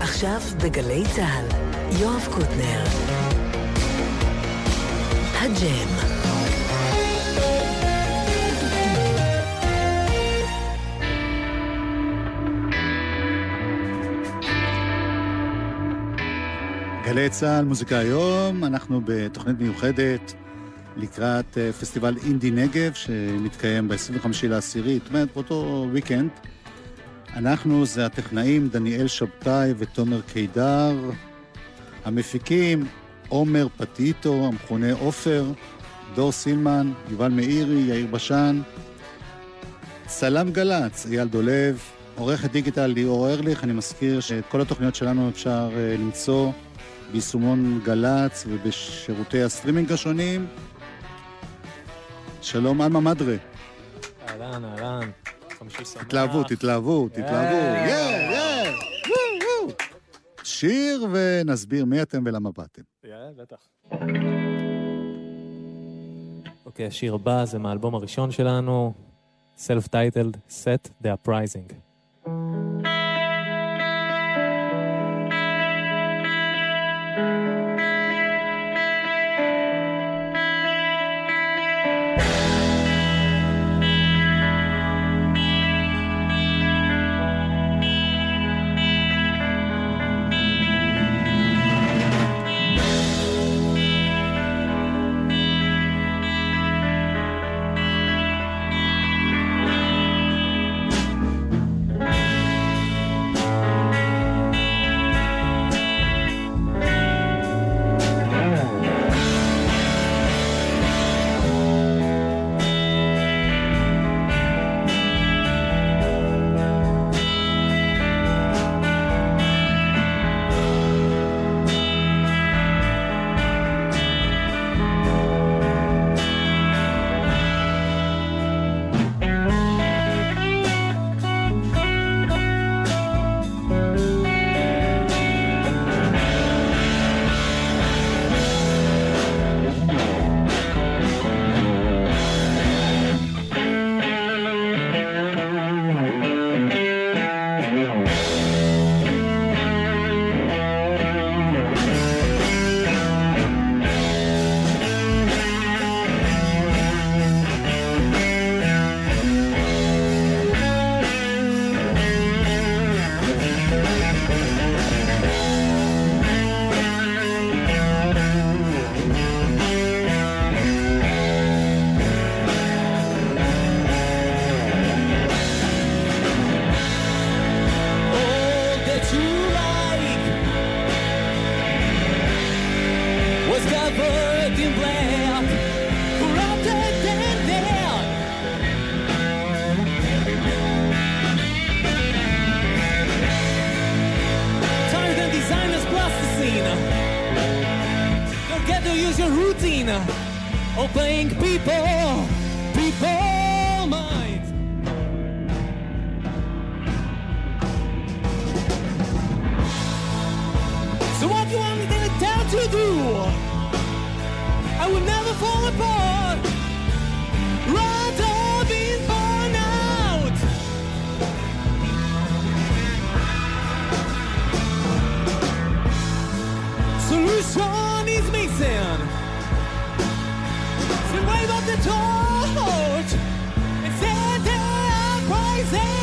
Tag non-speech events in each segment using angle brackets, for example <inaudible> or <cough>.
עכשיו בגלי צה"ל, יואב קוטנר. הג'ם. גלי צה"ל, מוזיקה היום, אנחנו בתוכנית מיוחדת לקראת אה, פסטיבל אינדי נגב, שמתקיים ב-25 לעשירי, זאת אומרת, באותו ויקנד. אנחנו זה הטכנאים דניאל שבתאי ותומר קידר, המפיקים עומר פטיטו, המכונה עופר, דור סילמן, יובל מאירי, יאיר בשן, צלם גל"צ, אייל דולב, עורכת דיגיטל ליאור ארליך, אני מזכיר שאת כל התוכניות שלנו אפשר uh, למצוא ביישומון גל"צ ובשירותי הסטרימינג השונים. שלום, עלמה מדרה. אהלן, אהלן. חמישי שמח. התלהבות, התלהבות, התלהבות. יא, יא! וואו, וואו. שיר ונסביר מי אתם ולמה באתם. יאללה, בטח. אוקיי, השיר הבא זה מהאלבום הראשון שלנו, Self-Titled Set the Uprising. Do? I will never fall apart. Rather be born out. Solution is missing. So wave up the torch and the uprising.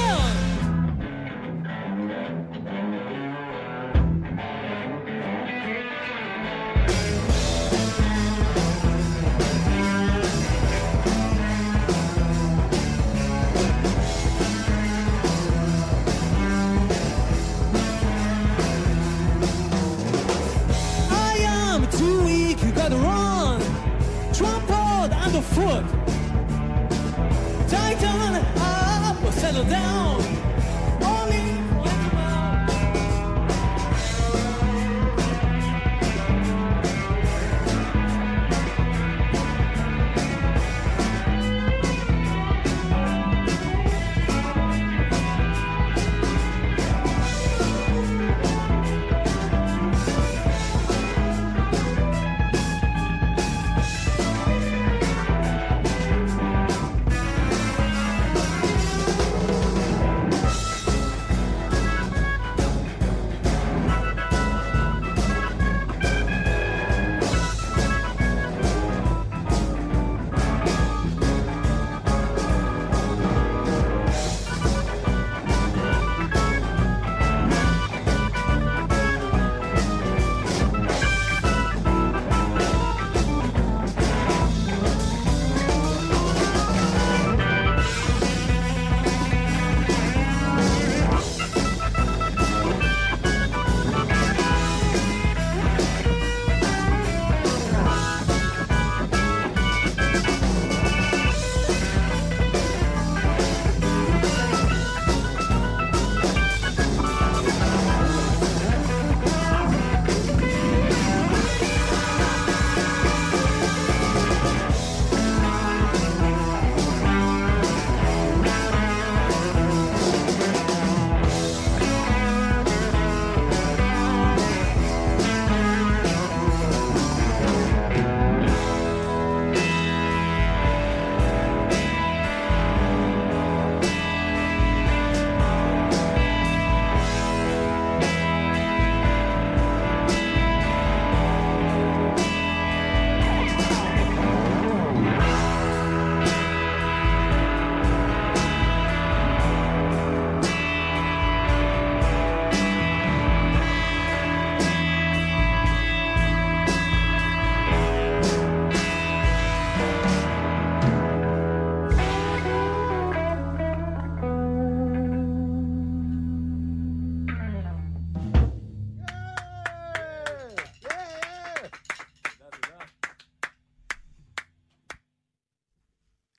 Tighten up or settle down.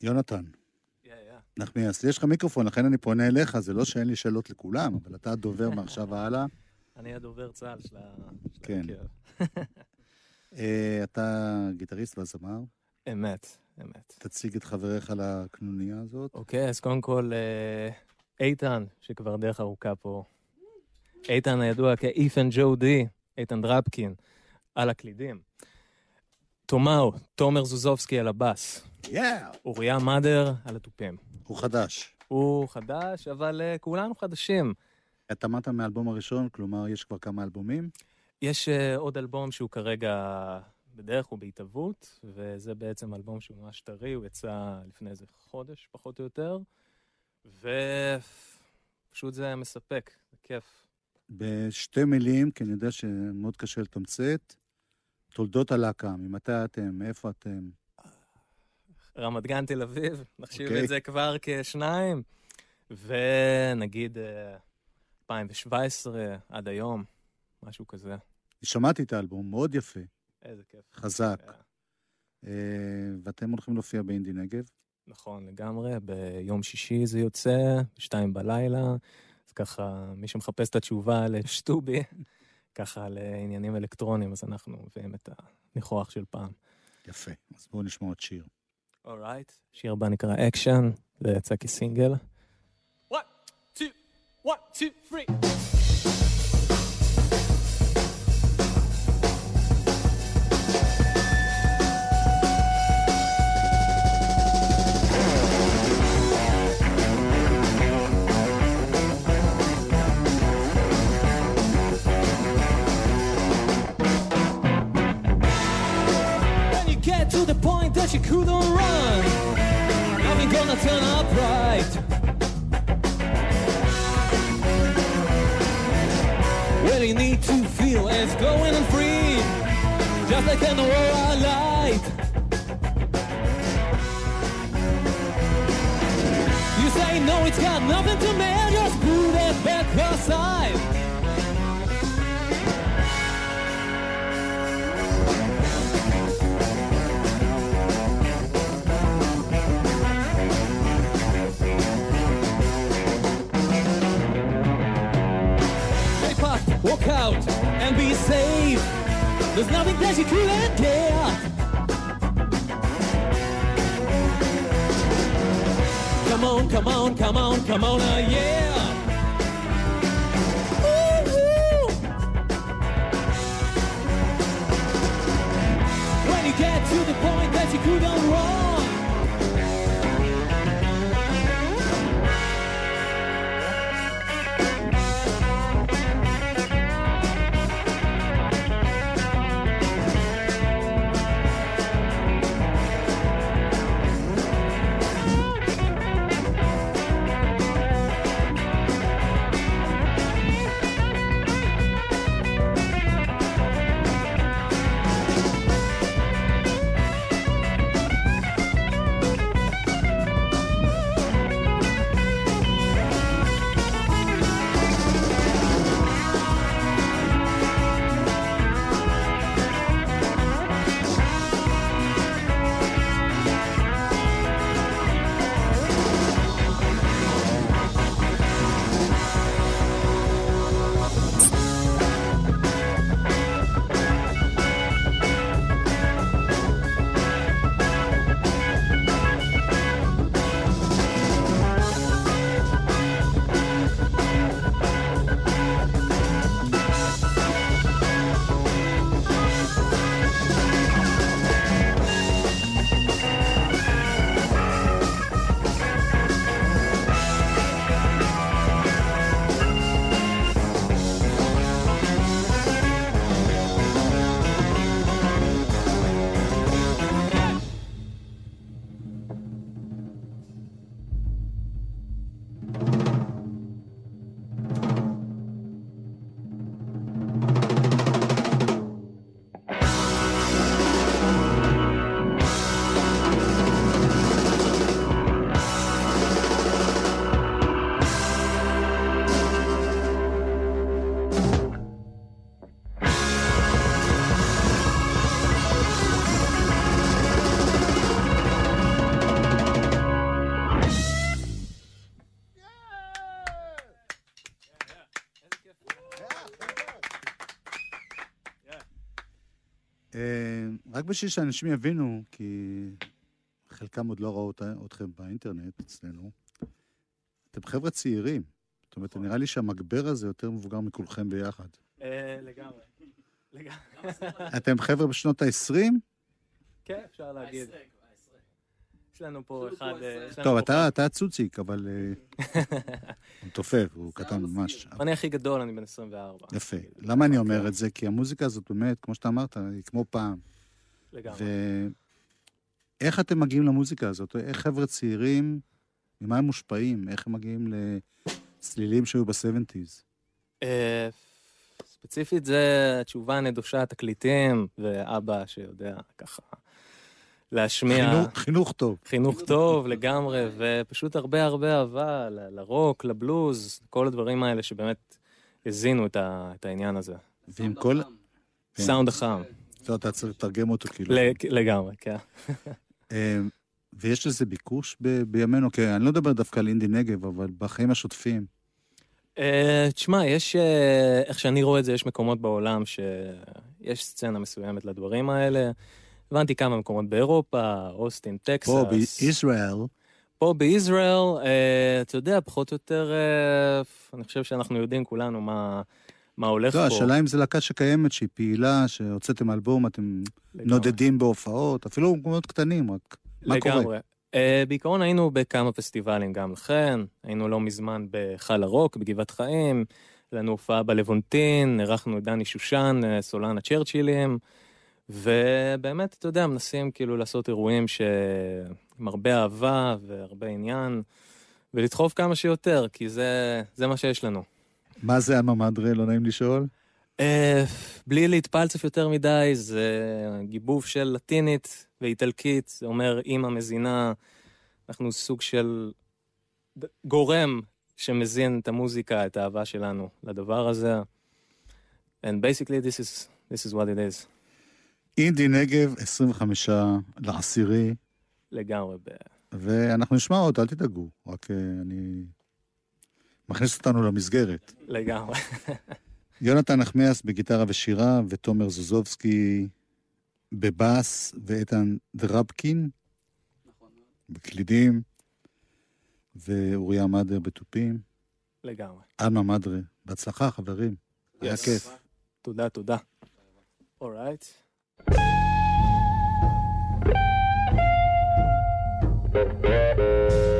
יונתן, נחמיאס, יש לך מיקרופון, לכן אני פונה אליך, זה לא שאין לי שאלות לכולם, אבל אתה הדובר מעכשיו והלאה. <laughs> אני הדובר צה"ל של ה... כן. <laughs> אה, אתה גיטריסט והזמר, אמת, אמת. תציג את חבריך לקנוניה הזאת. אוקיי, אז קודם כל, אה, איתן, שכבר דרך ארוכה פה. איתן הידוע כאית'ן ג'ו די, איתן דרפקין, על הקלידים. תומאו, תומר זוזובסקי על הבאס. יאה! אוריה מאדר על התופים. הוא חדש. הוא חדש, אבל אה, כולנו חדשים. אתה אמרת מהאלבום הראשון, כלומר, יש כבר כמה אלבומים. יש uh, עוד אלבום שהוא כרגע בדרך, הוא בהתהוות, וזה בעצם אלבום שהוא ממש טרי, הוא יצא לפני איזה חודש, פחות או יותר, ופשוט זה מספק, זה כיף. בשתי מילים, כי אני יודע שמאוד קשה לתמצת, תולדות הלהקה, ממתי אתם, מאיפה אתם. רמת גן, תל אביב, נחשיב אוקיי. את זה כבר כשניים, ונגיד אה, 2017 עד היום, משהו כזה. שמעתי את האלבום, מאוד יפה, איזה כיף. חזק. אה, אה, ואתם הולכים להופיע באינדי נגב. נכון, לגמרי. ביום שישי זה יוצא, בשתיים בלילה. אז ככה, מי שמחפש את התשובה לשטובי, ככה לעניינים אלקטרוניים, אז אנחנו מביאים את הניחוח של פעם. יפה, אז בואו נשמע עוד שיר. alright, right. שיר הבא נקרא אקשן, זה יצא כסינגל. 1, 2, 1, 2, 3 that you couldn't run, nothing gonna turn up right. Well, you need to feel it's going and free, just like an aurora light. You say no, it's got nothing to just put it back aside. Step walk out, and be safe. There's nothing that you couldn't get. Come on, come on, come on, come on, uh, yeah. Get to the point that you couldn't בשביל שאנשים יבינו, כי חלקם עוד לא ראו אתכם באינטרנט אצלנו, אתם חבר'ה צעירים. זאת אומרת, נראה לי שהמגבר הזה יותר מבוגר מכולכם ביחד. אה, לגמרי. לגמרי. <laughs> אתם חבר'ה בשנות ה-20? כן, אפשר להגיד. יש לנו פה אחד... אה, טוב, אתה צוציק, אבל אה, <laughs> הוא תופף, הוא קטן ממש. אני הכי גדול, אני בן 24. יפה. למה אני אומר את זה? כי המוזיקה הזאת באמת, כמו שאתה אמרת, היא כמו פעם. לגמרי. ואיך אתם מגיעים למוזיקה הזאת? איך חבר'ה צעירים, ממה הם מושפעים? איך הם מגיעים לצלילים שהיו ב-70's? אה, ספציפית זה התשובה הנדושה, תקליטים, ואבא שיודע ככה להשמיע. חינוך- חינוך טוב. חינוך טוב לגמרי, ופשוט הרבה הרבה אהבה ל- לרוק, לבלוז, כל הדברים האלה שבאמת הזינו את, ה, את העניין הזה. ועם כל... סאונד החם, אתה צריך לתרגם אותו כאילו. לגמרי, כן. אה, ויש לזה ביקוש ב- בימינו, כי אני לא מדבר דווקא על אינדי נגב, אבל בחיים השוטפים. אה, תשמע, יש, אה, איך שאני רואה את זה, יש מקומות בעולם שיש סצנה מסוימת לדברים האלה. הבנתי כמה מקומות באירופה, אוסטין, טקסס. פה בישראל, פה בישראל, אה, אתה יודע, פחות או יותר, אה, אני חושב שאנחנו יודעים כולנו מה, מה הולך לא, פה. השאלה אם זו להקה שקיימת, שהיא פעילה, שהוצאתם אלבום, אתם לגמרי. נודדים בהופעות, אפילו במקומות קטנים, רק מה קורה? לגמרי. Uh, בעיקרון היינו בכמה פסטיבלים גם לכן, היינו לא מזמן בהיכל הרוק בגבעת חיים, לנו הופעה בלוונטין, אירחנו את דני שושן, אה, סולן הצ'רצ'ילים, ובאמת, אתה יודע, מנסים כאילו לעשות אירועים ש... עם הרבה אהבה והרבה עניין, ולדחוף כמה שיותר, כי זה, זה מה שיש לנו. מה זה עלמה מדרה? לא נעים לשאול. Uh, בלי להתפלצף יותר מדי, זה גיבוב של לטינית ואיטלקית, זה אומר אימא מזינה, אנחנו סוג של גורם שמזין את המוזיקה, את האהבה שלנו לדבר הזה. And basically this is, this is what it is, אינדי נגב, 25 לעשירי, לגמרי. ואנחנו נשמע עוד, אל תדאגו, רק אה, אני מכניס אותנו למסגרת. לגמרי. יונתן נחמיאס בגיטרה ושירה, ותומר זוזובסקי בבאס, ואיתן דרבקין בקלידים, ואוריה מדר בתופים. לגמרי. עלמה מדרה, בהצלחה חברים, היה Yes. כיף. תודה, תודה. אורייט. This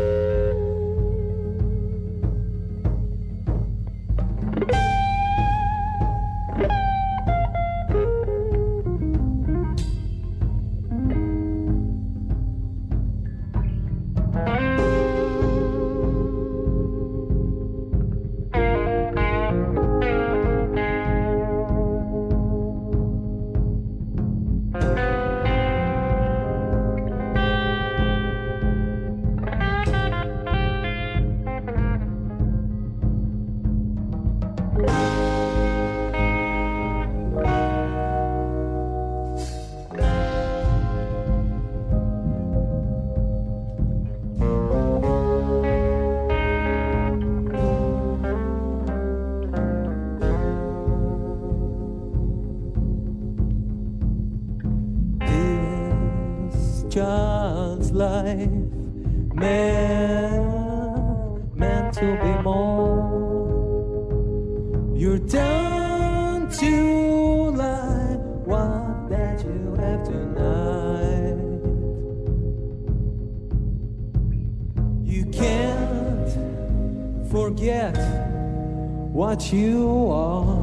life meant, meant to be more. You're down to like what that you have tonight. You can't forget what you are.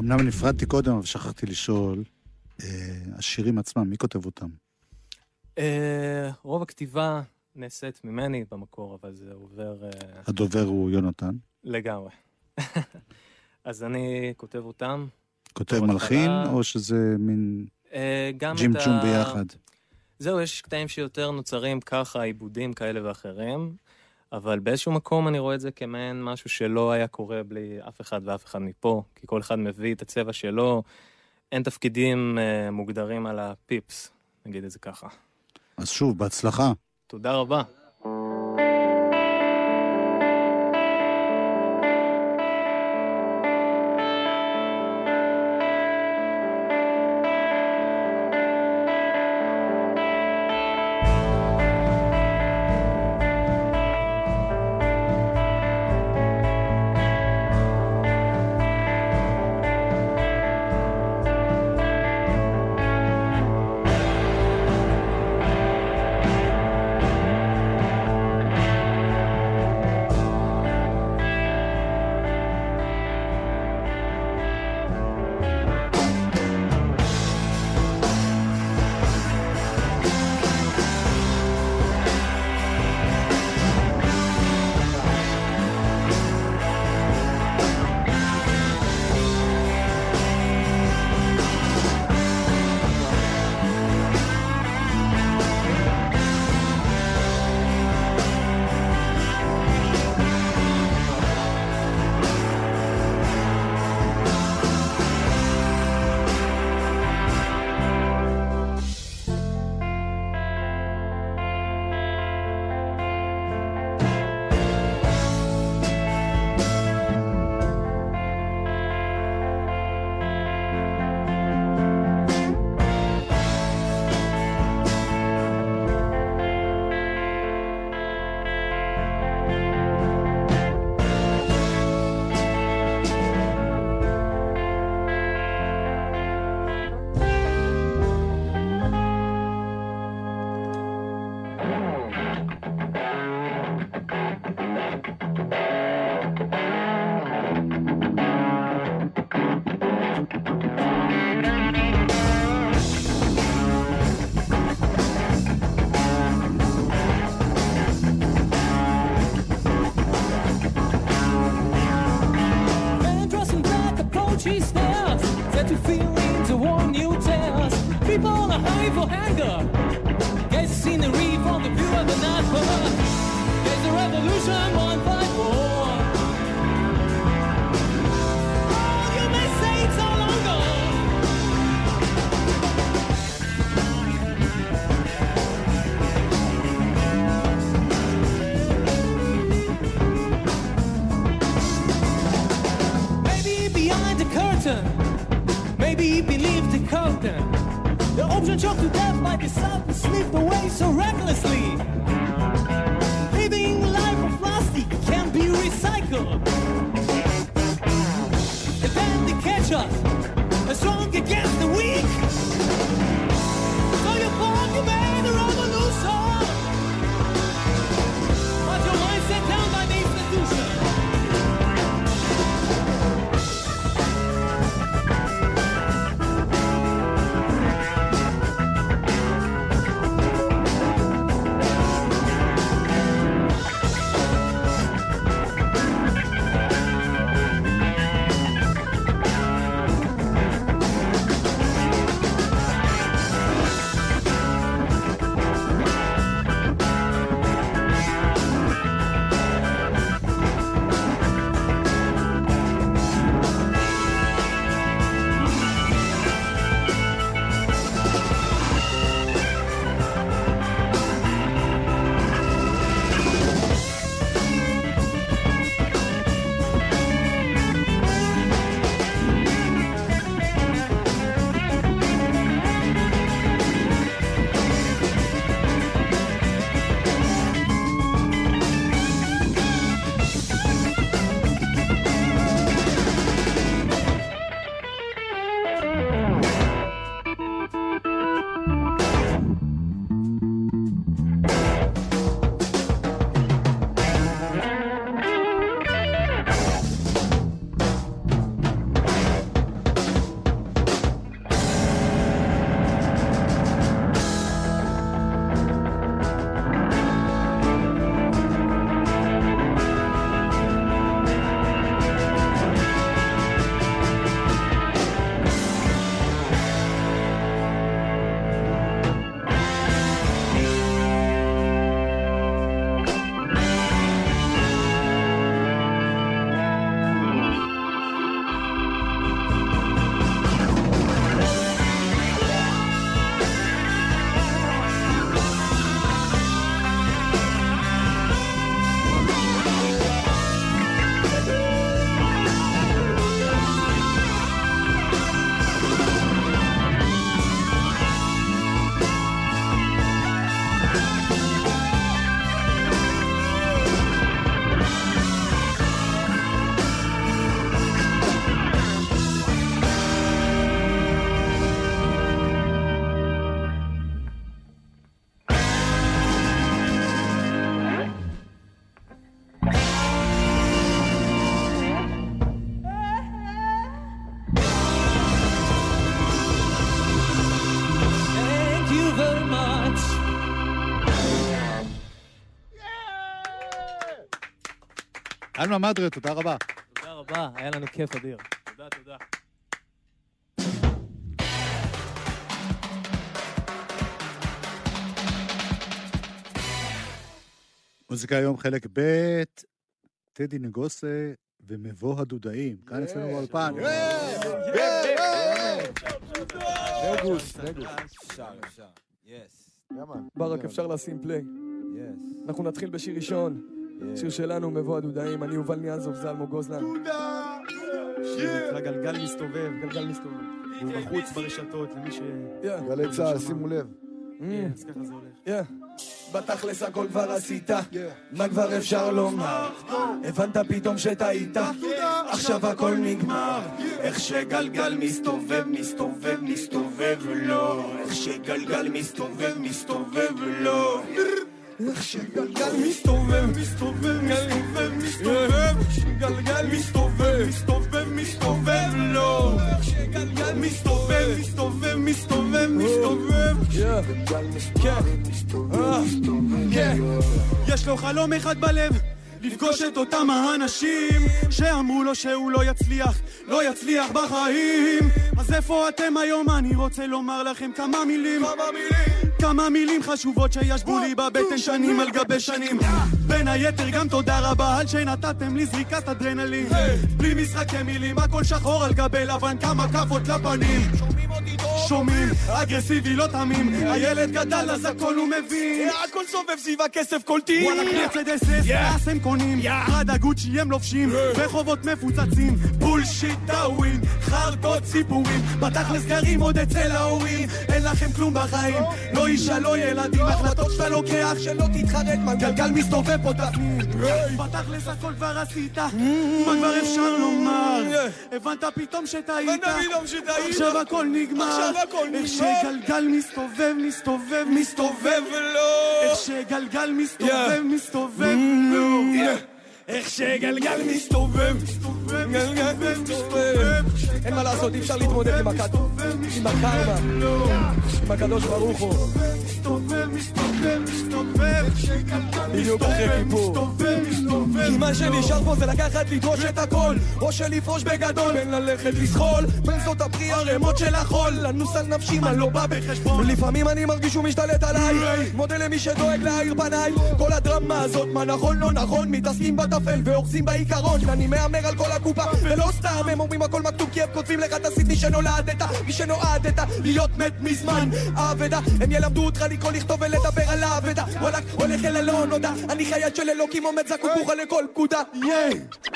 אמנם נפרדתי קודם, אבל שכחתי לשאול, אה, השירים עצמם, מי כותב אותם? אה, רוב הכתיבה נעשית ממני במקור, אבל זה עובר אה, הדובר הוא יונתן. לגמרי. <laughs> אז אני כותב אותם. כותב מלחין, התחלה- או שזה מין אה, צ'ום ה... ביחד? זהו, יש קטעים שיותר נוצרים ככה, עיבודים כאלה ואחרים, אבל באיזשהו מקום אני רואה את זה כמעין משהו שלא היה קורה בלי אף אחד ואף אחד מפה, כי כל אחד מביא את הצבע שלו, אין תפקידים אה, מוגדרים על הפיפס, נגיד את זה ככה. אז שוב, בהצלחה. תודה רבה. אלמה מדרה, תודה רבה. תודה רבה, היה לנו כיף אדיר. תודה, תודה. מוזיקה היום חלק ב', טדי נגוסה ומבוא הדודאים. כאן אצלנו באולפן. נגוס, נגוס. אפשר, אפשר. יס. ברק, אפשר לשים פליי. אנחנו נתחיל בשיר ראשון, שיר שלנו, מבוא הדודאים, אני יובל ניאזוב, זה אלמוג גוזלן. שיר נקרא גלגל מסתובב, גלגל מסתובב. הוא בחוץ ברשתות, למי ש... יא, גלי צה"ל, שימו לב. כן, אז ככה זה הולך. בתכלס הכל כבר עשית, מה כבר אפשר לומר? הבנת פתאום שטעית, עכשיו הכל נגמר. איך שגלגל מסתובב, מסתובב, מסתובב לו. איך שגלגל מסתובב, מסתובב לו. איך שגלגל מסתובב, מסתובב, מסתובב, מסתובב, גלגל מסתובב, מסתובב, מסתובב לו, איך שגלגל מסתובב, מסתובב, מסתובב, מסתובב, כן, אה, כן, יש לו חלום אחד בלב, לפגוש את אותם האנשים שאמרו לו שהוא לא יצליח, לא יצליח בחיים. אז איפה אתם היום? אני רוצה לומר לכם כמה מילים. כמה מילים? כמה מילים חשובות שישבו לי בבטן שנים על גבי שנים. בין היתר גם תודה רבה על שנתתם לי זריקת אדרנלין. בלי משחקי מילים הכל שחור על גבי לבן כמה כאפות לפנים שומעים, אגרסיבי לא תמים. הילד גדל אז הכל הוא מבין. הכל סובב סביב הכסף קולטים וואלה מרצדס אס הם קונים. פראדה גוצ'י הם לובשים. רחובות מפוצצים בולשיט דאווין חרטות סיפורים בתכלס גרים עוד אצל ההורים אין לכם כלום בחיים. לא אישה לא ילדים החלטות שאתה לוקח שלא תתחרט מה גלגל מסתובב פה תפנים בתכלס הכל כבר עשית מה כבר אפשר לומר? הבנת פתאום שטעית? עכשיו הכל נגמר. איך שגלגל מסתובב מסתובב מסתובב. לו. איך שגלגל מסתובב מסתובב לו איך שגלגל מסתובב מסתובב גלגל מסתובב אין מה לעשות, אי אפשר להתמודד עם הכת, עם הקרמה, עם הקדוש ברוך הוא. מסתובב מסתובב מסתובב בדיוק אחרי כיפור. כי מה שנשאר פה זה לקחת לדרוש את הכל. או שלפרוש בגדול. בין ללכת לזחול בין זאת הפרי ערימות של החול. לנוס על נפשי מה לא בא בחשבון? ולפעמים אני מרגיש שהוא משתלט עליי. מודה למי שדואג להאיר פניי. כל הדרמה הזאת מה נכון לא נכון? מתעסקים בטפל ואוחזים בעיקרון. אני מהמר על כל הקופה. ולא סתם הם אומרים הכל מכתוב כי הם כותבים לך תסית מי שנולדת. מי שנועדת להיות מת מזמן. אבדה. הם ילמדו אותך לקרוא לכתוב ולדבר על האבדה וואלכ הולך אל הלא נודע. אני חייל של אלוקים עומד זקוק בוכה לכל פקודה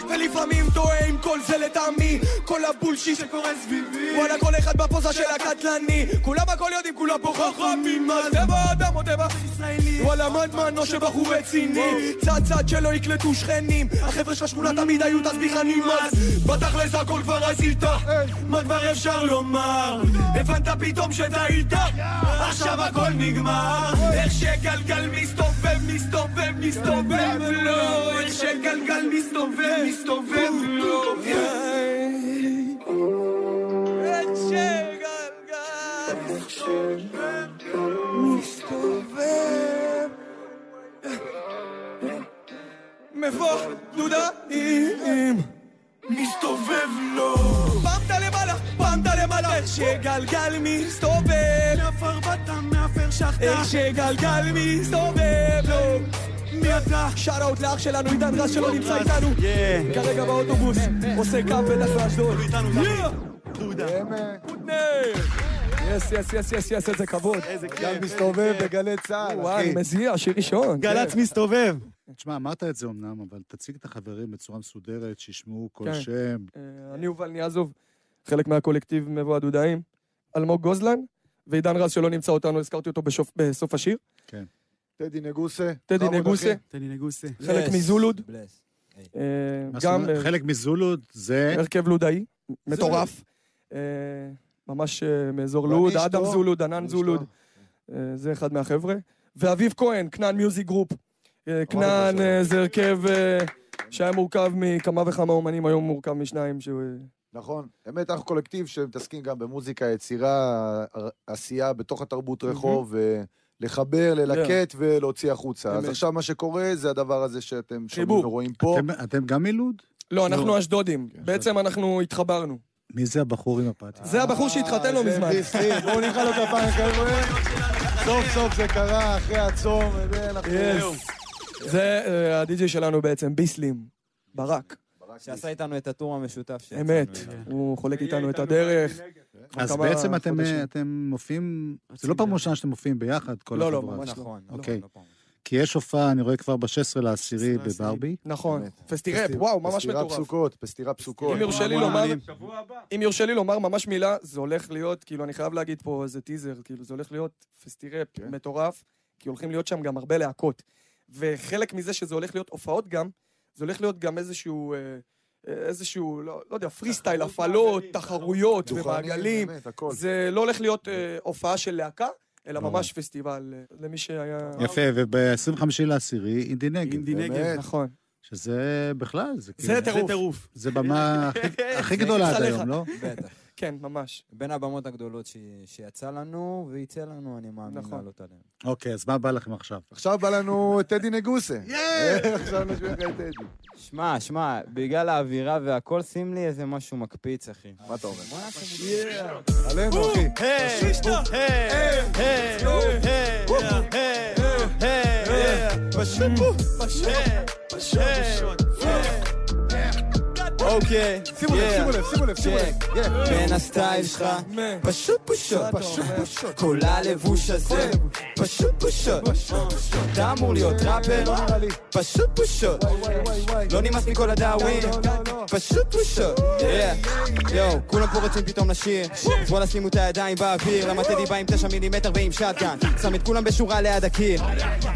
ולפעמים טועה עם כל זה לטעמי. כל הבולשיט שקורה סביבי. וואלה כל אחד בפוזה של הקטלני. כולם הכל יודעים כולם פה חכמים. מה זה באדם או טבע וואלה מדמן או שבחור רציני? צד צד שלא יקלטו שכנים. החבר'ה של השכונה תמיד היו תסביכנים. אז בתכלס הכל כבר עשית. מה כבר אפשר לומר? הבנת פתאום שטעית? עכשיו הכל נגמר. איך שגלגל מסתובב מסתובב מסתובב לו איך שגלגל מסתובב מסתובב לו שגלגל מסתובב מבודדים מסתובב לו. פעמת למעלה, פעמת למעלה. איך שגלגל מסתובב. מעפר באת מעפר שחטה איך שגלגל מסתובב לו מי אתה? shout-out לאח שלנו עידן רז שלא נמצא איתנו. כרגע באוטובוס עושה קו בטח באשדוד yes yes yes yes yes איזה כבוד. גל מסתובב בגלי צה"ל, וואי. מזיע שיר ראשון גל"צ מסתובב. תשמע, אמרת את זה אמנם, אבל תציג את החברים בצורה מסודרת, שישמעו כל כן. שם. אה, אני יובל ניאזוב חלק מהקולקטיב מבוא הדודאים. אלמוג גוזלן ועידן רז שלא נמצא אותנו הזכרתי אותו בסוף השיר טדי נגוסה. טדי נגוסה. תני נגוסה חלק Bless, מזולוד. אה, גם? אה, חלק מזולוד זה... הרכב לודאי, מטורף. אה, ממש מאזור לוד. אדם זולוד, ענן זולוד. זה אחד מהחבר'ה. ואביב כהן, כנען Music Group. כנען זה הרכב שהיה מורכב מכמה וכמה אומנים, היום מורכב משניים. שהוא, נכון. באמת, אנחנו קולקטיב שמתעסקים גם במוזיקה, יצירה, עשייה בתוך התרבות רחוב, ולחבר, ללקט ולהוציא החוצה. אז. עכשיו מה שקורה זה הדבר הזה שאתם שומעים. ורואים פה. אתם- אתם גם מלוד? לא, אנחנו אשדודים. כן, בעצם אנחנו התחברנו. מי זה הבחור עם הפתיה? זה הבחור שהתחתן לא אה, מזמן. בואו נמחא לו כפיים, חבר'ה. סוף סוף זה קרה, אחרי הצום. זה אה, הדי-ג'יי שלנו בעצם, ביסלים. ברק. שעשה איתנו את הטור המשותף אמת. הוא חולק איתנו את הדרך. אז כמה בעצם אתם, חודשים. אתם מופיעים, זה לא פעם ראשונה שאתם מופיעים ביחד, כל לא, לא, החבורה. ממש נכון. אוקיי. לא. כי יש הופעה, אני רואה כבר ב-16 לעשירי. בברבי. נכון. באמת. פסטיראפ, פסטיר- וואו, ממש פסטירה מטורף. פסוקות, פסטירה פסוקות. אם יורשה לי לומר. אם יורשה לי לומר ממש מילה, זה הולך להיות, כאילו, אני חייב להגיד פה איזה טיזר, כאילו, זה הולך להיות פסטיראפ כן. מטורף, כי הולכים להיות שם גם הרבה להקות. וחלק מזה שזה הולך להיות הופעות גם, זה הולך להיות גם איזשהו, אה, אה, איזשהו, לא, לא יודע, פרי סטייל, הפעלות, תחרויות ומעגלים. זה לא הולך להיות אה, הופעה של להקה, אלא. ממש פסטיבל, אה, למי שהיה... יפה, וב-25 לעשירי, אינדי נגב. אינדי נגב. נכון. שזה בכלל, זה זה כאילו, טירוף. זה במה הכי- <laughs> הכי גדולה עד. היום, לא? בטח. כן, ממש. בין הבמות הגדולות ש- שיצא לנו, ויצא לנו, אני מאמין נכון. לעלות עליהן. אוקיי, אז מה בא לכם עכשיו? עכשיו בא לנו טדי נגוסה. עכשיו נשמיע לך את טדי. שמע, שמע, בגלל האווירה והכל, שים לי איזה משהו מקפיץ, אחי. מה אתה אומר? עלינו, אחי. אוקיי, שימו לב, שימו לב, שימו לב, שימו לב. בין ה style שלך, פשוט פשוט, פשוט פשוט. כל הלבוש הזה, פשוט פשוט. אתה אמור להיות ראפר, לא לי. פשוט וואי. לא נמאס מכל הדאווין, לא, לא, לא. פשוט פשוט. יואו, כולם פה רוצים פתאום לשיר. אז וואלה שימו את הידיים באוויר, למה טדי בא עם תשע מילימטר ועם shotgun. שם את כולם בשורה ליד הקיר.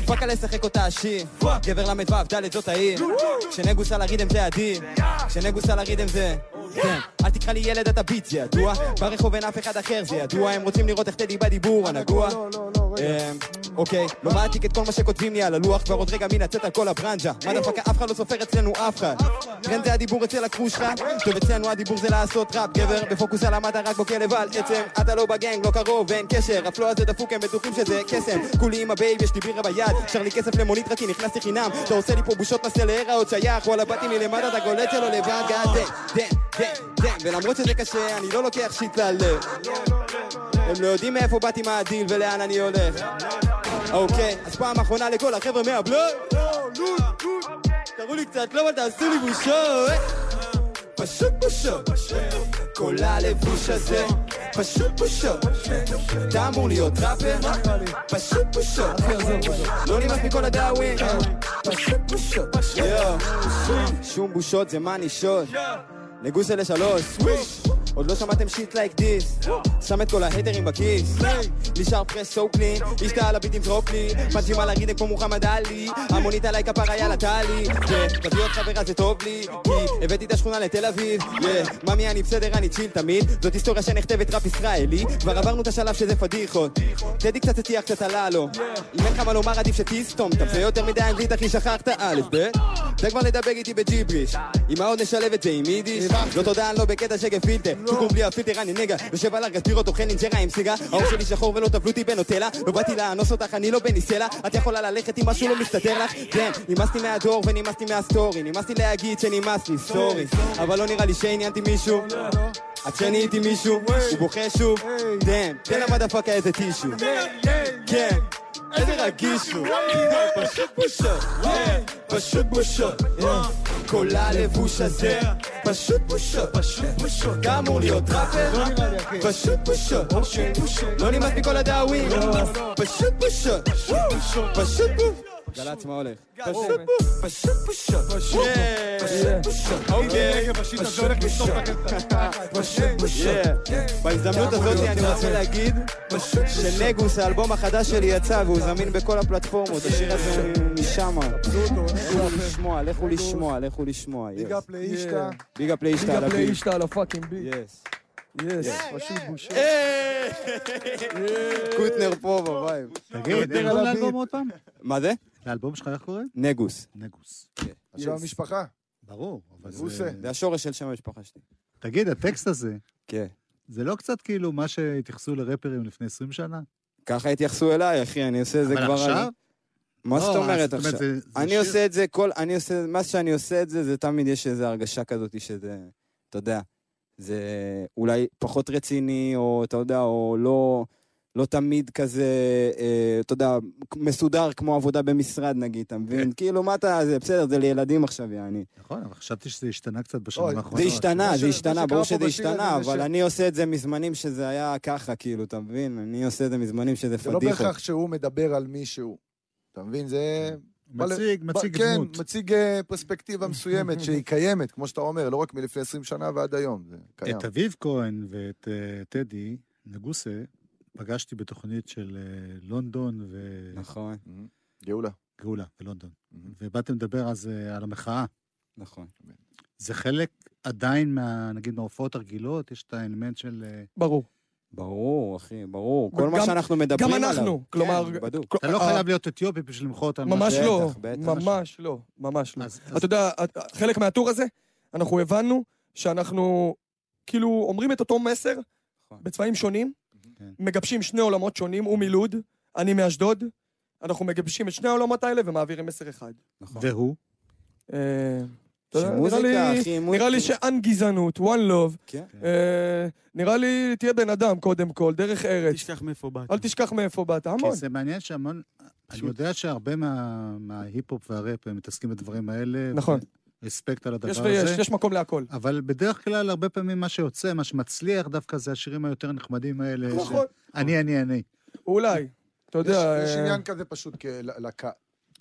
fuck על לשחק אותה עשיר. גבר ל"ו, ד' זאת העיר. כשנגוס על הרידם זה אדיר. כשנגוס על הרידם זה... כן, אל תקרא לי ילד אתה ביט, זה ידוע. ברחוב אין אף אחד אחר, זה ידוע. הם רוצים לראות איך טדי בדיבור הנגוע. לא, לא, לא. אמ, אוקיי, לא מעתיק את כל מה שכותבים לי על הלוח, כבר עוד רגע מי נצאת על כל הברנז'ה. מה דפקה, אף אחד לא סופר אצלנו אף אחד. טרנד זה הדיבור אצל הקרוש שלך, טוב אצלנו הדיבור זה לעשות ראפ, גבר. בפוקוס על המטה רק בכלב על עצם, אתה לא בגנג, לא קרוב, אין קשר, הפלו הזה דפוק, הם בטוחים שזה קסם. כולי עם הבייב, יש לי בירה ביד, שר לי כסף למונית רק כי נכנסתי חינם, אתה עושה לי פה בושות נסה להיראות שייך, וואלה באתי מלמטה, אתה גולט שלו לבד, גאד דן, דן, דן, ולמרות שזה קשה, אני לא לוקח shit ללב. הם לא יודעים מאיפה באתי מה הדיל ולאן אני הולך. אוקיי, אז פעם אחרונה לכל החבר'ה מהבלוק. תראו לי קצת, לא, אל תעשו לי בושות. פשוט בושות. כל הלבוש הזה, פשוט בושות. אתה אמור להיות ראפר, פשוט בושות. לא נמאס מכל הדאווין, פשוט בושות. שום בושות זה מענישות. נגוס אלה שלוש, עוד לא שמעתם shit like this שם את כל ההייטרים בכיס. נשאר fresh so clean אשתה על הביטים זרוק לי. פאנצ'ים על ה rhythm כמו מוחמד עלי. המונית עליי כפרה יאללה טלי. תביא עוד חברה זה טוב לי. כי הבאתי את השכונה לתל אביב. ממי אני בסדר אני chill תמיד. זאת היסטוריה שנכתבת ראפ ישראלי. כבר עברנו את השלב שזה פדיחות. טדי קצת הטיח קצת עלה לו אם אין לך מה לומר עדיף שתסתום. אתה זה יותר מדי אנגלית אחי שכחת א' ב' אתה כבר לדבר איתי בג'יבריש. עם העוד נשלב את זה עם יידיש לא תודה אני לא בקטע שגפילטר שוקום בלי הפילטר אני נגע יושב על הרגע פירות אוכל אינג'רה עם סיגה האור שלי שחור ולא טבלו אותי בנוטלה לא באתי לאנוס אותך אני לא בניסלה. את יכולה ללכת אם משהו לא מסתדר לך. כן נמאסתי מהדור ונמאסתי מהסטורי. נמאסתי להגיד שנמאס לי סורי אבל לא נראה לי שעניינתי מישהו. עד שנהייתי מישהו הוא בוכה שוב. דאם תן למדפקה איזה טישו. כן איזה רגיש הוא. פשוט בושות פשוט בושות כל הלבוש הזה. פשוט בושות אתה אמור להיות ראפר. פשוט בושות לא נמאס מכל הדאווין. פשוט בושות פשוט בושות גל"צ מה הולך? פשוט בושות פשוט בושות פשוט בושות אוקיי פשוט בושות <laughs> בהזדמנות הזאת אני רוצה להגיד שנגוס האלבום החדש שלי יצא והוא זמין בכל הפלטפורמות. השיר הזה הוא משם. לכו לשמוע לכו לשמוע לכו לשמוע big up לאישתא. big up לאישתא על big up ה beat לאישתא על ה fucking beat. yes. yes, פשוט בושה. קוטנר פה ב vibe תגיד, לאלבום עוד פעם? מה זה? לאלבום שלך איך קוראים? נגוס נגוס. עכשיו Yes. המשפחה. ברור, אבל. זה... זה השורש של שם המשפחה שלי תגיד, הטקסט הזה, כן זה לא קצת כאילו מה שהתייחסו לרפרים לפני 20 שנה? ככה התייחסו אליי אחי אני עושה את זה אבל כבר עכשיו? מה לא, זאת אומרת עכשיו? אני עושה את זה כל, אני עושה, מה שאני עושה את זה, זה תמיד יש איזו הרגשה כזאת שזה, אתה יודע, זה אולי פחות רציני, או אתה יודע, או לא, לא תמיד כזה, אה, אתה יודע, מסודר כמו עבודה במשרד נגיד, אתה מבין? כאילו, מה אתה, זה בסדר, זה לילדים עכשיו, יעני. נכון, אבל חשבתי שזה השתנה קצת בשנים האחרונות. זה השתנה, זה השתנה, ברור שזה השתנה, אבל אני עושה את זה מזמנים שזה היה ככה, כאילו, אתה מבין? אני עושה את זה מזמנים שזה זה לא פדיחות. בהכרח שהוא מדבר על מישהו. אתה מבין? זה... מציג, מציג כן, דמות. מציג אה, פרספקטיבה <laughs> מסוימת שהיא קיימת, כמו שאתה אומר, לא רק מלפני 20 שנה ועד היום, זה קיים. את אביב כהן ואת אה, טדי נגוסה פגשתי בתוכנית של אה, לונדון נכון, גאולה. וגאולה בלונדון. Mhm. ובאתם לדבר אז אה, על המחאה. נכון. זה חלק עדיין מה, נגיד, מההופעות הרגילות? יש את האלמנט של... אה, ברור. ברור, אחי, ברור. כל מה גם- שאנחנו מדברים גם עליו. אנחנו, כלומר... כן, בדוק. כל- אתה לא חייב להיות אתיופי בשביל למחוא אותם. ממש בטח, לא, בטח. ממש לא, ממש לא. אתה יודע, חלק מהטור הזה, אנחנו הבנו שאנחנו כאילו אומרים את אותו מסר נכון. בצבעים שונים, כן. מגבשים שני עולמות שונים, הוא מלוד, אני מאשדוד, אנחנו מגבשים את שני העולמות האלה ומעבירים מסר אחד. נכון. והוא? אה, שמוזיקה, נראה לי- אחי, נראה לי שאין גזענות, one love, כן. אה, נראה לי תהיה בן אדם קודם כל, דרך ארץ. תשכח מאיפה באת. אל תשכח מאיפה באת, המון. כי זה מעניין שהמון... אני יודע שהרבה מה- מההיפ-הופ והראפ מתעסקים בדברים האלה. נכון. respect על הדבר יש הזה. ויש, יש מקום להכל. אבל בדרך כלל, הרבה פעמים מה שיוצא, מה שמצליח דווקא זה השירים היותר נחמדים האלה. נכון. ש- אני, אני, אני. אולי, אתה יש יודע, יש אה, עניין כזה פשוט, כי ל- לקה-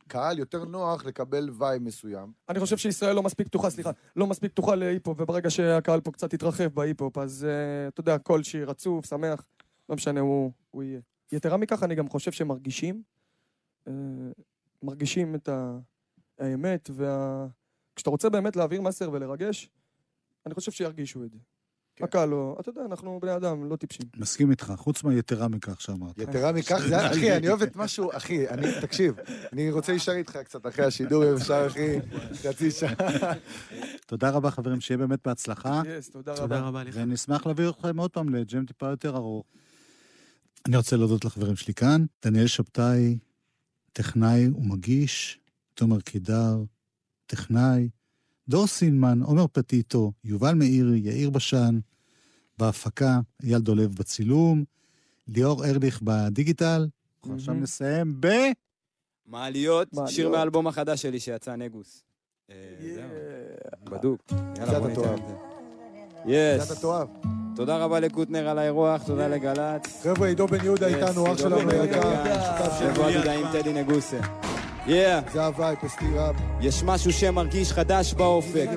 קהל יותר נוח לקבל vibe מסוים. אני חושב שישראל לא מספיק פתוחה, סליחה, לא מספיק פתוחה להיפ-הופ, וברגע שהקהל פה קצת יתרחב בהיפ-הופ, אז אה, אתה יודע, כל שיר עצוב, שמח, לא משנה, הוא הוא יהיה. יתרה מכך, אני גם חושב שמרגישים, אה, מרגישים את ה- האמת, וה... כשאתה רוצה באמת להעביר מסר ולרגש, אני חושב שירגישו את זה. כן. הקהל לא, אתה יודע, אנחנו בני אדם, לא טיפשים. מסכים איתך, חוץ מהיתרה מכך שאמרת. יתרה מכך, זה, <laughs> אחי, אני אוהב את משהו, אחי, אני, תקשיב, אני רוצה להישאר איתך קצת אחרי השידור, אם אפשר, אחי, חצי שעה. תודה רבה, חברים, שיהיה באמת בהצלחה. יס, תודה תודה רבה. רבה לך. ונשמח להביא אתכם עוד פעם לג'ם טיפה יותר ארוך. אני רוצה להודות לחברים שלי כאן, דניאל שבתאי, טכנאי ומגיש, תומר קידר, טכנאי, דור סינמן, עומר פטיטו, יובל מאירי, יאיר בשן, בהפקה, אייל דולב בצילום, ליאור ארליך בדיגיטל. אנחנו עכשיו. נסיים ב... מעליות, מעליות. שיר מהאלבום החדש שלי שיצא, נגוס. אה, זהו, בדוק. יאללה, בוא ניתן. את זה. yes. תודה רבה לקוטנר על האירוח, תודה לגל"צ. חבר'ה, עידו בן יהודה איתנו, אח שלנו היקר. שותף של שבוע עם טדי נגוסה. yeah, זה ה vibe, פסטיראפ, יש משהו שמרגיש חדש באופק.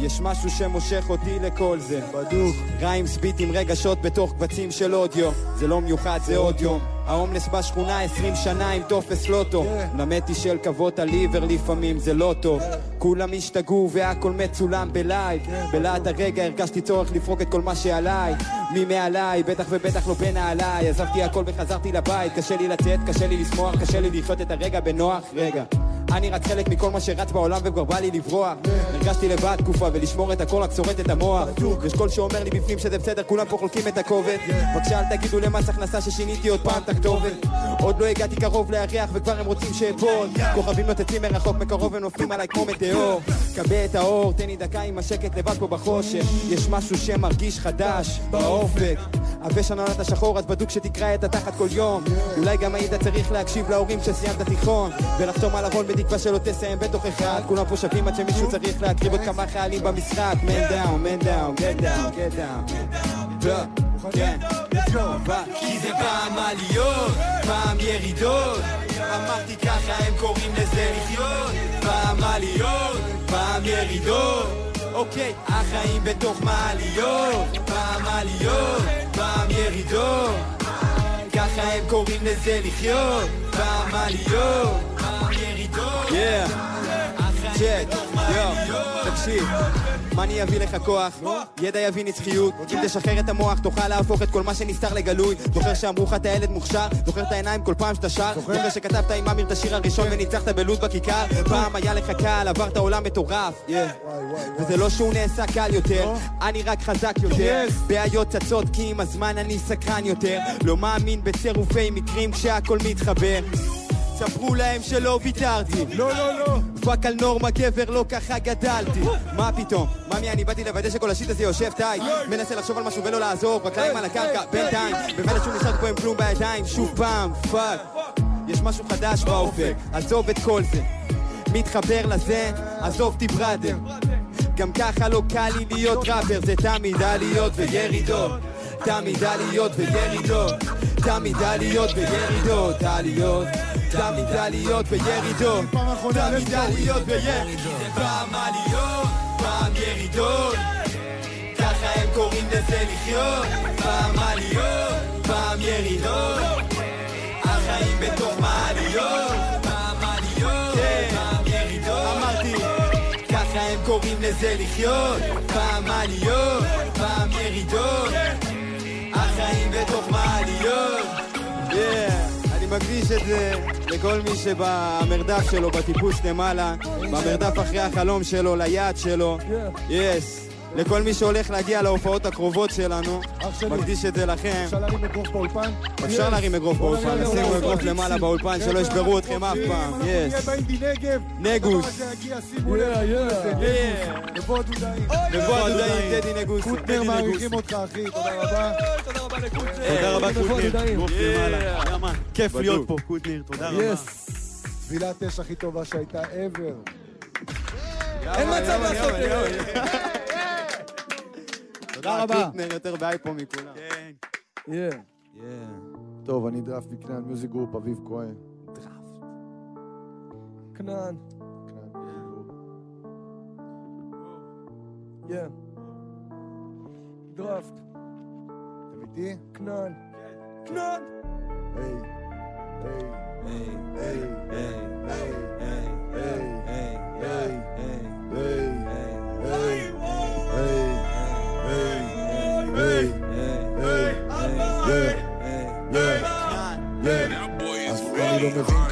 יש משהו שמושך אותי לכל זה. בדוק. rhymes beat עם רגשות בתוך קבצים של אודיו זה לא מיוחד, זה עוד יום ההומלס בשכונה 20 שנה עם טופס לוטו. למדתי של כבוד על עיוור לפעמים זה לא טוב כולם השתגעו והכל מצולם בלייב. בלהט הרגע הרגשתי צורך לפרוק את כל מה שעליי. מי מעליי, בטח ובטח לא בנעליי עזבתי הכל וחזרתי לבית קשה לי לצאת, קשה לי לשמוח, קשה לי לחיות את הרגע בנוח רגע אני רק חלק מכל מה שרץ בעולם וכבר בא לי לברוח הרגשתי לבד תקופה ולשמור את הכל רק שורט את המוח. יש קול שאומר לי בפנים שזה בסדר כולם פה חולקים את הכובד. בבקשה אל תגידו למס הכנסה ששיניתי עוד פעם את הכתובת. עוד לא הגעתי קרוב לירח וכבר הם רוצים שאפול. כוכבים נוצצים מרחוק מקרוב הם נופלים עליי כמו מטאור. כבה את האור תן לי דקה עם השקט לבד פה בחושך. יש משהו שמרגיש חדש באופק. עבה שננת השחור אז בדוק שתקרא את התחת כל יום. אולי גם היית צריך להקשיב להורים שסיימת תיכון ולחתום על ארון בתקווה שלא תסיים בתוך אחד. כולם פה שווים עד שמישהו צריך להקריב עוד כמה חיילים במשחק. Down, man down, get down, get down. לא, כן, כי זה פעם עליות, פעם ירידות אמרתי ככה הם קוראים לזה לחיות. פעם עליות, פעם ירידות אוקיי, החיים בתוך מעליות. פעם עליות, פעם ירידות ככה הם קוראים לזה לחיות. פעם עליות, ירידות צ'ק, יו, תקשיב. מה אני אביא לך כוח? ידע יביא נצחיות. אם תשחרר את המוח תוכל להפוך את כל מה שנסתר לגלוי. זוכר שאמרו לך אתה ילד מוכשר? זוכר את העיניים כל פעם שאתה שר? זוכר. שכתבת עם אמיר את השיר הראשון וניצחת בלוד בכיכר? פעם היה לך קל, עברת עולם מטורף. Yeah. וזה לא שהוא נעשה קל יותר. אני רק חזק יותר. בעיות צצות כי עם הזמן אני סקרן יותר. לא מאמין בצירופי מקרים כשהכל מתחבר ספרו להם שלא ויתרתי. לא, לא, לא. fuck על נורמה גבר, לא ככה גדלתי. מה פתאום? ממי, אני באתי לוודא שכל ה shit הזה יושב tight. מנסה לחשוב על משהו ולא לעזור. רגליים על הקרקע, בינתיים. במילא שהוא נשאר פה עם כלום בידיים. שוב פעם, fuck. יש משהו חדש באופק, עזוב את כל זה. מתחבר לזה, עזוב brother גם ככה לא קל לי להיות ראפר זה תמיד עליות וירידות תמיד עליות וירידות תמיד עליות וירידות עליות תמיד עליות וירידות תמיד עליות וירידות. פעם עליות, פעם ירידות. ככה הם קוראים לזה לחיות. פעם עליות, פעם ירידות. החיים בתוך מעליות. פעם עליות, פעם ירידות. אמרתי. ככה הם קוראים לזה לחיות. פעם עליות, פעם ירידות החיים בתוך מעליות Yeah. אני מקדיש את זה לכל מי שבמרדף שלו, בטיפוס למעלה, במרדף אחרי החלום שלו, ליעד שלו. יס. לכל מי שהולך להגיע להופעות הקרובות שלנו. מקדיש את זה לכם. אפשר להרים אגרוף באולפן? אפשר להרים אגרוף באולפן, שימו אגרוף. למעלה באולפן, שלא ישברו אתכם אף פעם. נגב. נגוס. נבוא הדודאים. נבוא הדודאים, טדי נגוסי. קוטנר מעריכים אותך, אחי, תודה רבה. תודה רבה קוטנר. גוף למעלה. יאמן. כיף להיות פה, קוטנר, תודה רבה. טבילת אש הכי טובה שהייתה ever. אין מצב לעשות את זה. תודה רבה. קוטנר יותר באייפו מכולם. כן. טוב, אני דראפט מכנען Music Group, אביב כהן. כנען. כן. דראפט. אתם איתי? כנען. כנען. היי. היי. היי,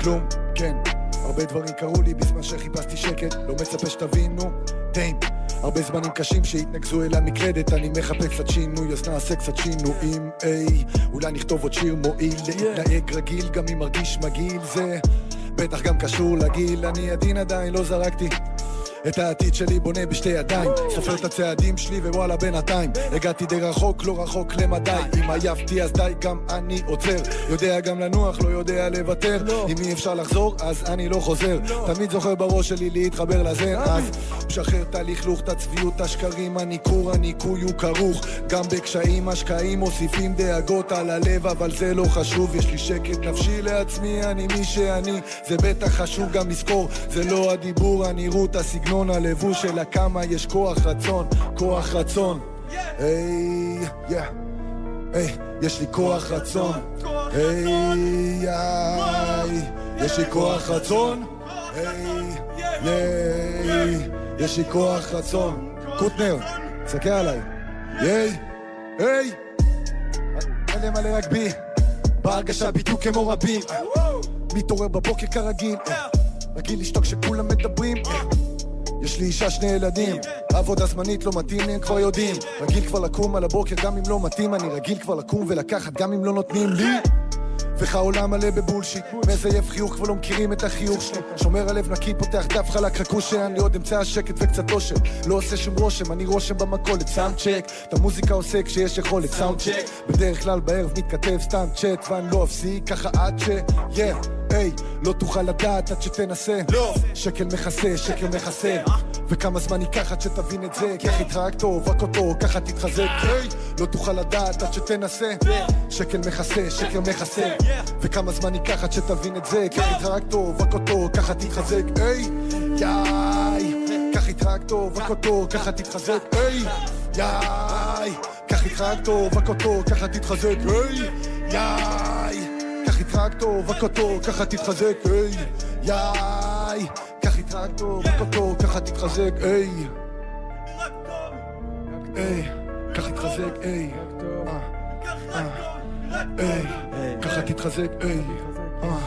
כלום, כן. הרבה דברים קרו לי בזמן שחיפשתי שקט, לא מצפה שתבינו, דיים. הרבה זמנים קשים שהתנקזו אל המקלדת, אני מחפש קצת שינוי, אז נעשה קצת שינויים, איי. אולי נכתוב עוד שיר מועיל, להתנהג רגיל, גם אם מרגיש מגעיל, זה בטח גם קשור לגיל, אני עדין עדיין, לא זרקתי. את העתיד שלי בונה בשתי ידיים. סופר את הצעדים שלי ווואלה בינתיים. הגעתי די רחוק, לא רחוק למדי. אם עייפתי אז די, גם אני עוצר. יודע גם לנוח, לא יודע לוותר. אם אי אפשר לחזור, אז אני לא חוזר. תמיד זוכר בראש שלי להתחבר לזן אז משחרר את הלכלוך, את הצביעות, את השקרים הניכור, הניקוי הוא כרוך. גם בקשיים, השקעים מוסיפים דאגות על הלב אבל זה לא חשוב. יש לי שקט נפשי לעצמי, אני מי שאני. זה בטח חשוב גם לזכור. זה לא הדיבור, הנראות, הסגנון, הלבוש אלא כמה יש כוח רצון, כוח רצון. היי, יא היי, יש לי כוח רצון. היי, איי, יש לי כוח רצון. היי, ייי, יש לי כוח רצון. קוטנר, תסתכל עליי. ייי, היי. מלא מלא רק בי בהרגשה בדיוק כמו רבים. מתעורר בבוקר כרגיל. רגיל לשתוק כשכולם מדברים יש לי אישה, שני ילדים. עבודה זמנית לא מתאים הם כבר יודעים. רגיל כבר לקום על הבוקר גם אם לא מתאים אני רגיל כבר לקום ולקחת גם אם לא נותנים לי. ואיך העולם מלא בבולשיט מזייף חיוך כבר לא מכירים את החיוך שלי. שומר הלב נקי פותח דף חלק חכוש שאין לי עוד אמצע השקט וקצת אושר. לא עושה שום רושם אני רושם במכולת סאונד צ'ק. את המוזיקה עושה כשיש יכולת סאונד צ'ק. בדרך כלל בערב מתכתב סתם צ'אט ואני לא אפסיק ככה עד ש... יא היי, לא תוכל לדעת עד שתנסה. לא. שקל מכסה, שקל מכסה. וכמה זמן ייקח עד שתבין את זה? קח איתך רק טוב, רק אותו, ככה תתחזק. היי, לא תוכל לדעת עד שתנסה. שקל מכסה, שקל מכסה. וכמה זמן ייקח עד שתבין את זה? קח איתך רק טוב, רק אותו, ככה תתחזק. היי, יאי קח איתך רק טוב, רק אותו, ככה תתחזק. היי, יאי קח איתך רק טוב, רק אותו, ככה תתחזק. היי, יאי רק טוב, רק אותו, ככה תתחזק, היי, יאי. איתך רק טוב, רק אותו, ככה תתחזק, היי. היי, ככה תתחזק, היי. אה, אה, ככה תתחזק, היי. אה.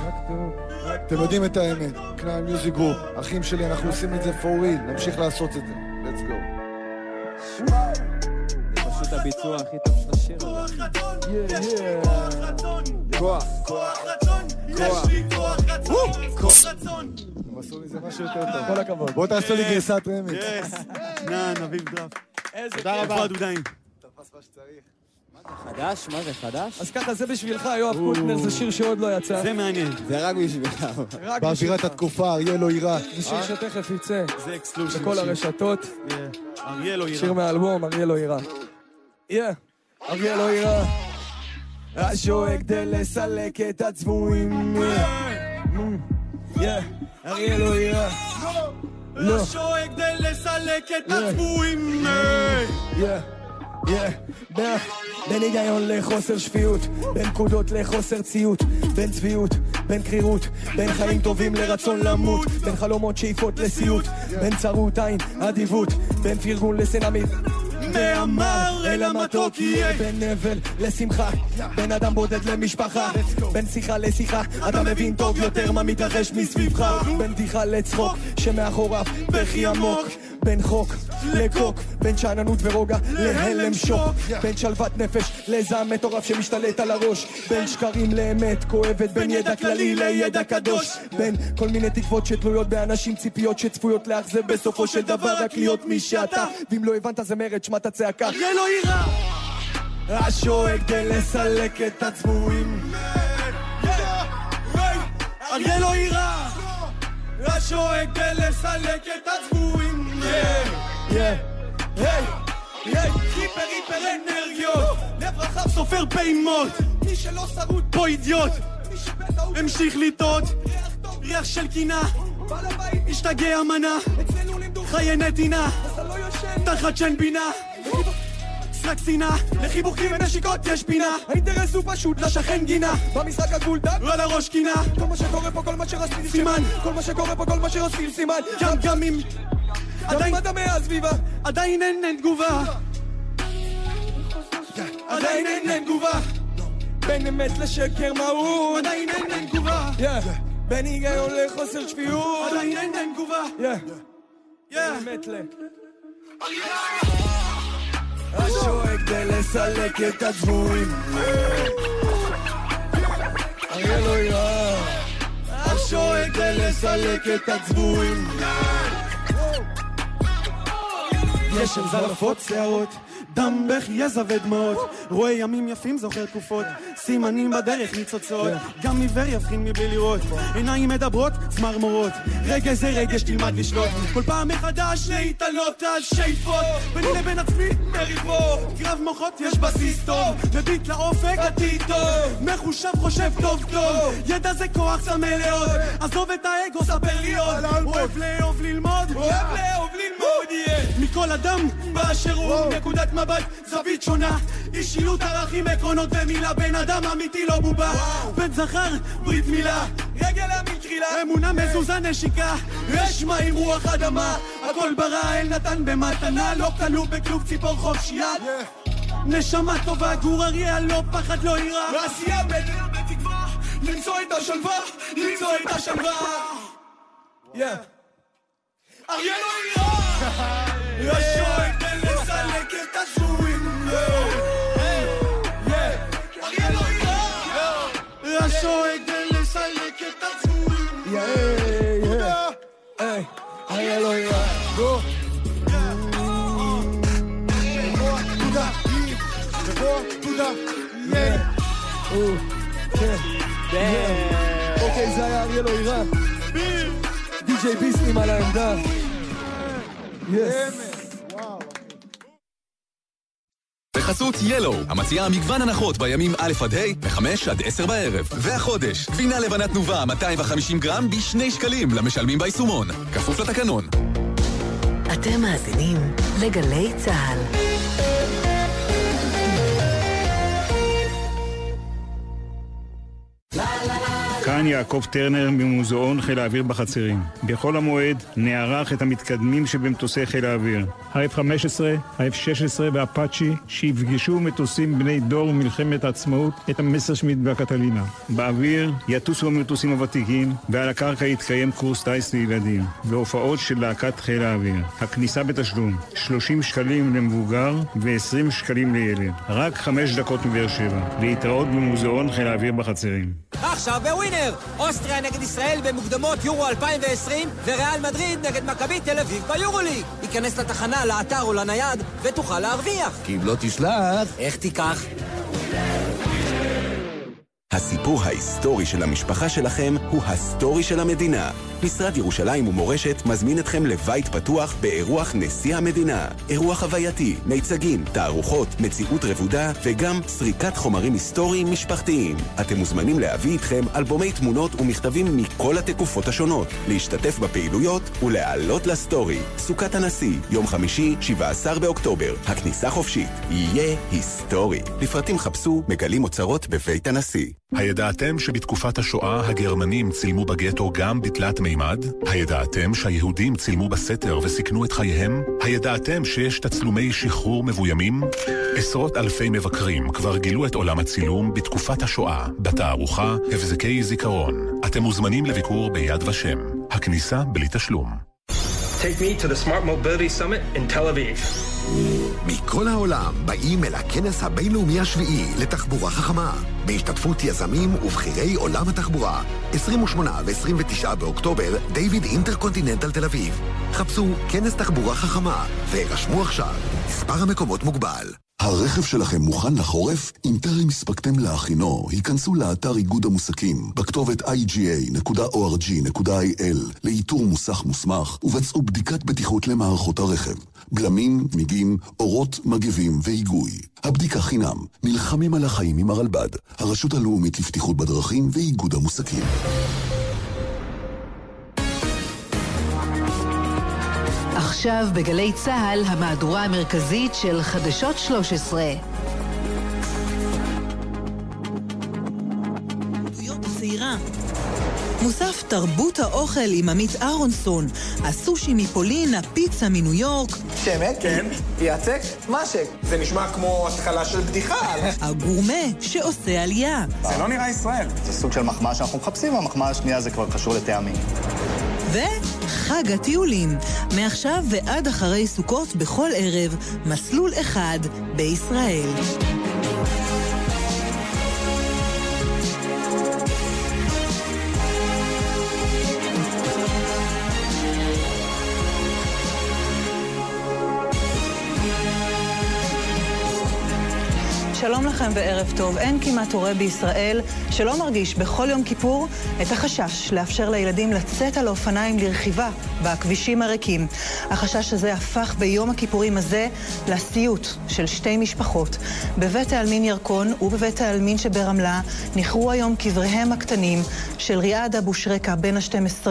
אתם יודעים את האמת, כנען Music Group, אחים שלי, אנחנו עושים את זה for real, נמשיך לעשות את זה. let's go. פשוט הביצוע הכי טוב השיר הזה. כוח. כוח רצון, יש לי כוח רצון, כוח רצון. הם עשו מזה משהו יותר טוב. כל הכבוד. בואו תעשו לי גרסת. יס. נען, אביב דראפט. איזה תודה כיף. רבה, דודאים. חדש? מה זה, חדש? אז ככה, זה בשבילך, יואב קוטנר, זה שיר שעוד לא יצא. זה מעניין. זה רק בשבילך. באווירת. התקופה, אריה לא יירא. זה שיר שתכף יצא זה אקסקלוסיב. בכל הרשתות. אריה לא שיר יירא. מהאלבום, אריה לא יירא. יא, אריה לא יירא. השואג כדי לסלק את הצבועים. אריה לא יירא. לא. לא שואג כדי לסלק את לא. הצבועים. בין- בין היגיון לחוסר שפיות, בין פקודות לחוסר ציות, בין צביעות, בין קרירות, בין חיים טובים לרצון למות, בין חלומות שאיפות לסיוט, בין צרות עין, אדיבות, בין פרגון לסנמית. מהמר אל המתוק יהיה. בין אבל לשמחה, בין אדם בודד למשפחה, בין שיחה לשיחה, אתה מבין טוב יותר מה מתרחש מסביבך, בין בדיחה לצחוק, שמאחוריו בכי עמוק, בין חוק לקוק, בין שאננות ורוגע להלם שוק, בין שלוות נפש לזעם מטורף שמשתלט על הראש, בין שקרים לאמת כואבת, בין ידע כללי לידע קדוש, בין כל מיני תקוות שתלויות באנשים, ציפיות שצפויות לאכזב בסופו של דבר רק להיות מי שאתה, ואם לא הבנת זה מרד, שמע את הצעקה. אריה לא יירה! השואג כדי לסלק את הצבועים. אריה לא יירה! השואג כדי לסלק את הצבועים. ריפר ריפר אנרגיות, לב רחב סופר פעימות. מי שלא שרוט פה אידיוט. המשיך לטעות, ריח של קינה. השתגע מנה, חיי נתינה, תחת שן בינה. משחק שנאה, לחיבוכים ונשיקות יש פינה. האינטרס הוא פשוט לשכן גינה. במשחק הגבול דק על הראש קינה. כל מה שקורה פה, כל מה שרציתי סימן. כל מה שקורה פה, כל מה שרציתי סימן. גם גם אם עדיין אדמי הסביבה עדיין אין אין תגובה. עדיין אין אין תגובה. בין אמת לשקר מהות עדיין אין אין תגובה. בין היגיון לחוסר שפיות. עדיין אין אין תגובה. אמת ל... השואג כדי לסלק את הצבועים אריה לא יירה השואג כדי לסלק את הצבועים גשם זלפות שערות דם, בכי, יזע ודמעות רואה ימים יפים, זוכר תקופות. סימנים בדרך, ניצוצות. גם עיוור יבחין מבלי לראות. עיניים מדברות, צמרמורות. רגע זה רגש, תלמד לשלוט. כל פעם מחדש להתעלות על שאיפות. ביני לבין עצמי מריבות קרב מוחות יש בסיס טוב. מביט לאופק עתיד טוב. מחושב חושב טוב טוב. ידע זה כוח צמא לעוד עזוב את האגו, ספר לי עוד. אוהב לאהוב ללמוד. אוהב לאהוב ללמוד מכל אדם באשר הוא. נקודת מבט, זווית שונה. אישיות, ערכים, עקרונות ומילה. בן אדם אמיתי לא בובה. בן זכר, ברית מילה. רגל ימין תחילה. אמונה מזוזה נשיקה. אש מים רוח אדמה. הכל ברא אל נתן במתנה. לא כלוא בכלוב ציפור חופשייה נשמה טובה גור אריה לא פחד לא יירא ועשייה בדעה בתקווה. למצוא את השלווה למצוא את השלווה. אריה לא יירא לסלק <laughs> את הצבועים אריה לא יירא השואג בחסות ילו, המציעה מגוון הנחות בימים א' עד ה' ב-5 עד 10 בערב. והחודש, גבינה לבנה תנובה 250 גרם בשני שקלים למשלמים ביישומון. כפוף לתקנון. אתם מאזינים לגלי צה"ל. כאן יעקב טרנר ממוזיאון חיל האוויר בחצרים. בחול המועד נערך את המתקדמים שבמטוסי חיל האוויר. ה-F-15, ה-F-16 והאפאצ'י שיפגשו מטוסים בני דור מלחמת העצמאות את המסרשמיט והקטלינה. באוויר יטוסו המטוסים הוותיקים ועל הקרקע יתקיים קורס טיס לילדים והופעות של להקת חיל האוויר. הכניסה בתשלום 30 שקלים למבוגר ו-20 שקלים לילד. רק 5 דקות מבאר שבע. להתראות במוזיאון חיל האוויר בחצרים. עכשיו בווינר! אוסטריה נגד ישראל במוקדמות יורו 2020 וריאל מדריד נגד מכבי תל אביב ביורוליג. היכנס לתחנה, לאתר או לנייד ותוכל להרוויח. כי אם לא תשלח... איך תיקח? הסיפור ההיסטורי של המשפחה שלכם הוא הסטורי של המדינה. משרד ירושלים ומורשת מזמין אתכם לבית פתוח באירוח נשיא המדינה. אירוח חווייתי, מיצגים, תערוכות, מציאות רבודה וגם סריקת חומרים היסטוריים משפחתיים. אתם מוזמנים להביא איתכם אלבומי תמונות ומכתבים מכל התקופות השונות, להשתתף בפעילויות ולהעלות לסטורי. סוכת הנשיא, יום חמישי, 17 באוקטובר. הכניסה חופשית. יהיה היסטורי. לפרטים חפשו מגלים אוצרות בבית הנשיא. הידעתם שבתקופת השואה הגרמנים צילמו בגטו גם בתלת מימד? הידעתם שהיהודים צילמו בסתר וסיכנו את חייהם? הידעתם שיש תצלומי שחרור מבוימים? עשרות אלפי מבקרים כבר גילו את עולם הצילום בתקופת השואה, בתערוכה הבזקי זיכרון. אתם מוזמנים לביקור ביד ושם. הכניסה בלי תשלום. Take me to the Smart Mobility Summit in Tel Aviv. מכל העולם באים אל הכנס הבינלאומי השביעי לתחבורה חכמה, בהשתתפות יזמים ובכירי עולם התחבורה. 28 ו-29 באוקטובר, דיוויד אינטרקונטיננטל תל אביב. חפשו כנס תחבורה חכמה והירשמו עכשיו. מספר המקומות מוגבל. הרכב שלכם מוכן לחורף? אם טרם הספקתם להכינו, היכנסו לאתר איגוד המוסקים בכתובת iga.org.il לאיתור מוסך מוסמך ובצעו בדיקת בטיחות למערכות הרכב. בלמים, מיגים, אורות, מגבים והיגוי. הבדיקה חינם. נלחמים על החיים עם הרלב"ד, הרשות הלאומית לבטיחות בדרכים ואיגוד המוסקים. עכשיו בגלי צה"ל, המהדורה המרכזית של חדשות 13. צעירה. מוסף תרבות האוכל עם עמית אהרונסון, הסושי מפולין, הפיצה מניו יורק. שמת? כן. יצק? משק. זה נשמע כמו התחלה של בדיחה. הגורמה שעושה עלייה. זה לא נראה ישראל. זה סוג של מחמאה שאנחנו מחפשים, המחמאה השנייה זה כבר קשור לטעמים. וחג הטיולים. מעכשיו ועד אחרי סוכות בכל ערב, מסלול אחד בישראל. שלום לכם וערב טוב. אין כמעט הורה בישראל שלא מרגיש בכל יום כיפור את החשש לאפשר לילדים לצאת על האופניים לרכיבה בכבישים הריקים. החשש הזה הפך ביום הכיפורים הזה לסיוט של שתי משפחות. בבית העלמין ירקון ובבית העלמין שברמלה נכרו היום קבריהם הקטנים של ריאד אבו שרקה בן ה-12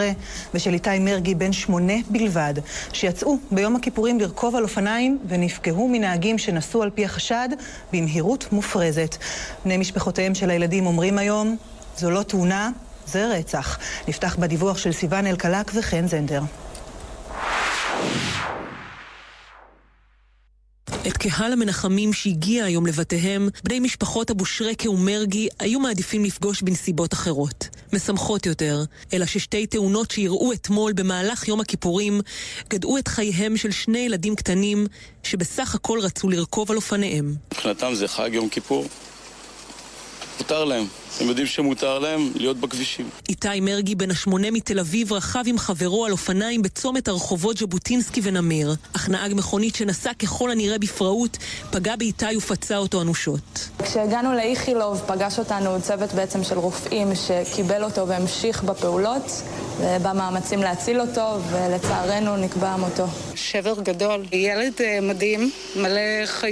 ושל איתי מרגי בן שמונה בלבד, שיצאו ביום הכיפורים לרכוב על אופניים ונפגעו מנהגים שנסעו על פי החשד במהירות מופרזת. בני משפחותיהם של הילדים אומרים היום, זו לא תאונה, זה רצח. נפתח בדיווח של סיון אלקלק וחן זנדר. את קהל המנחמים שהגיע היום לבתיהם, בני משפחות אבו שרקה ומרגי היו מעדיפים לפגוש בנסיבות אחרות, משמחות יותר, אלא ששתי תאונות שאירעו אתמול במהלך יום הכיפורים גדעו את חייהם של שני ילדים קטנים שבסך הכל רצו לרכוב על אופניהם. מבחינתם זה חג יום כיפור. מותר להם. הם יודעים שמותר להם להיות בכבישים. איתי מרגי בן השמונה מתל אביב רכב עם חברו על אופניים בצומת הרחובות ז'בוטינסקי ונמיר, אך נהג מכונית שנסע ככל הנראה בפראות, פגע באיתי ופצע אותו אנושות. כשהגענו לאיכילוב פגש אותנו צוות בעצם של רופאים שקיבל אותו והמשיך בפעולות ובמאמצים להציל אותו ולצערנו נקבע מותו. שבר גדול, ילד מדהים, מלא חיים.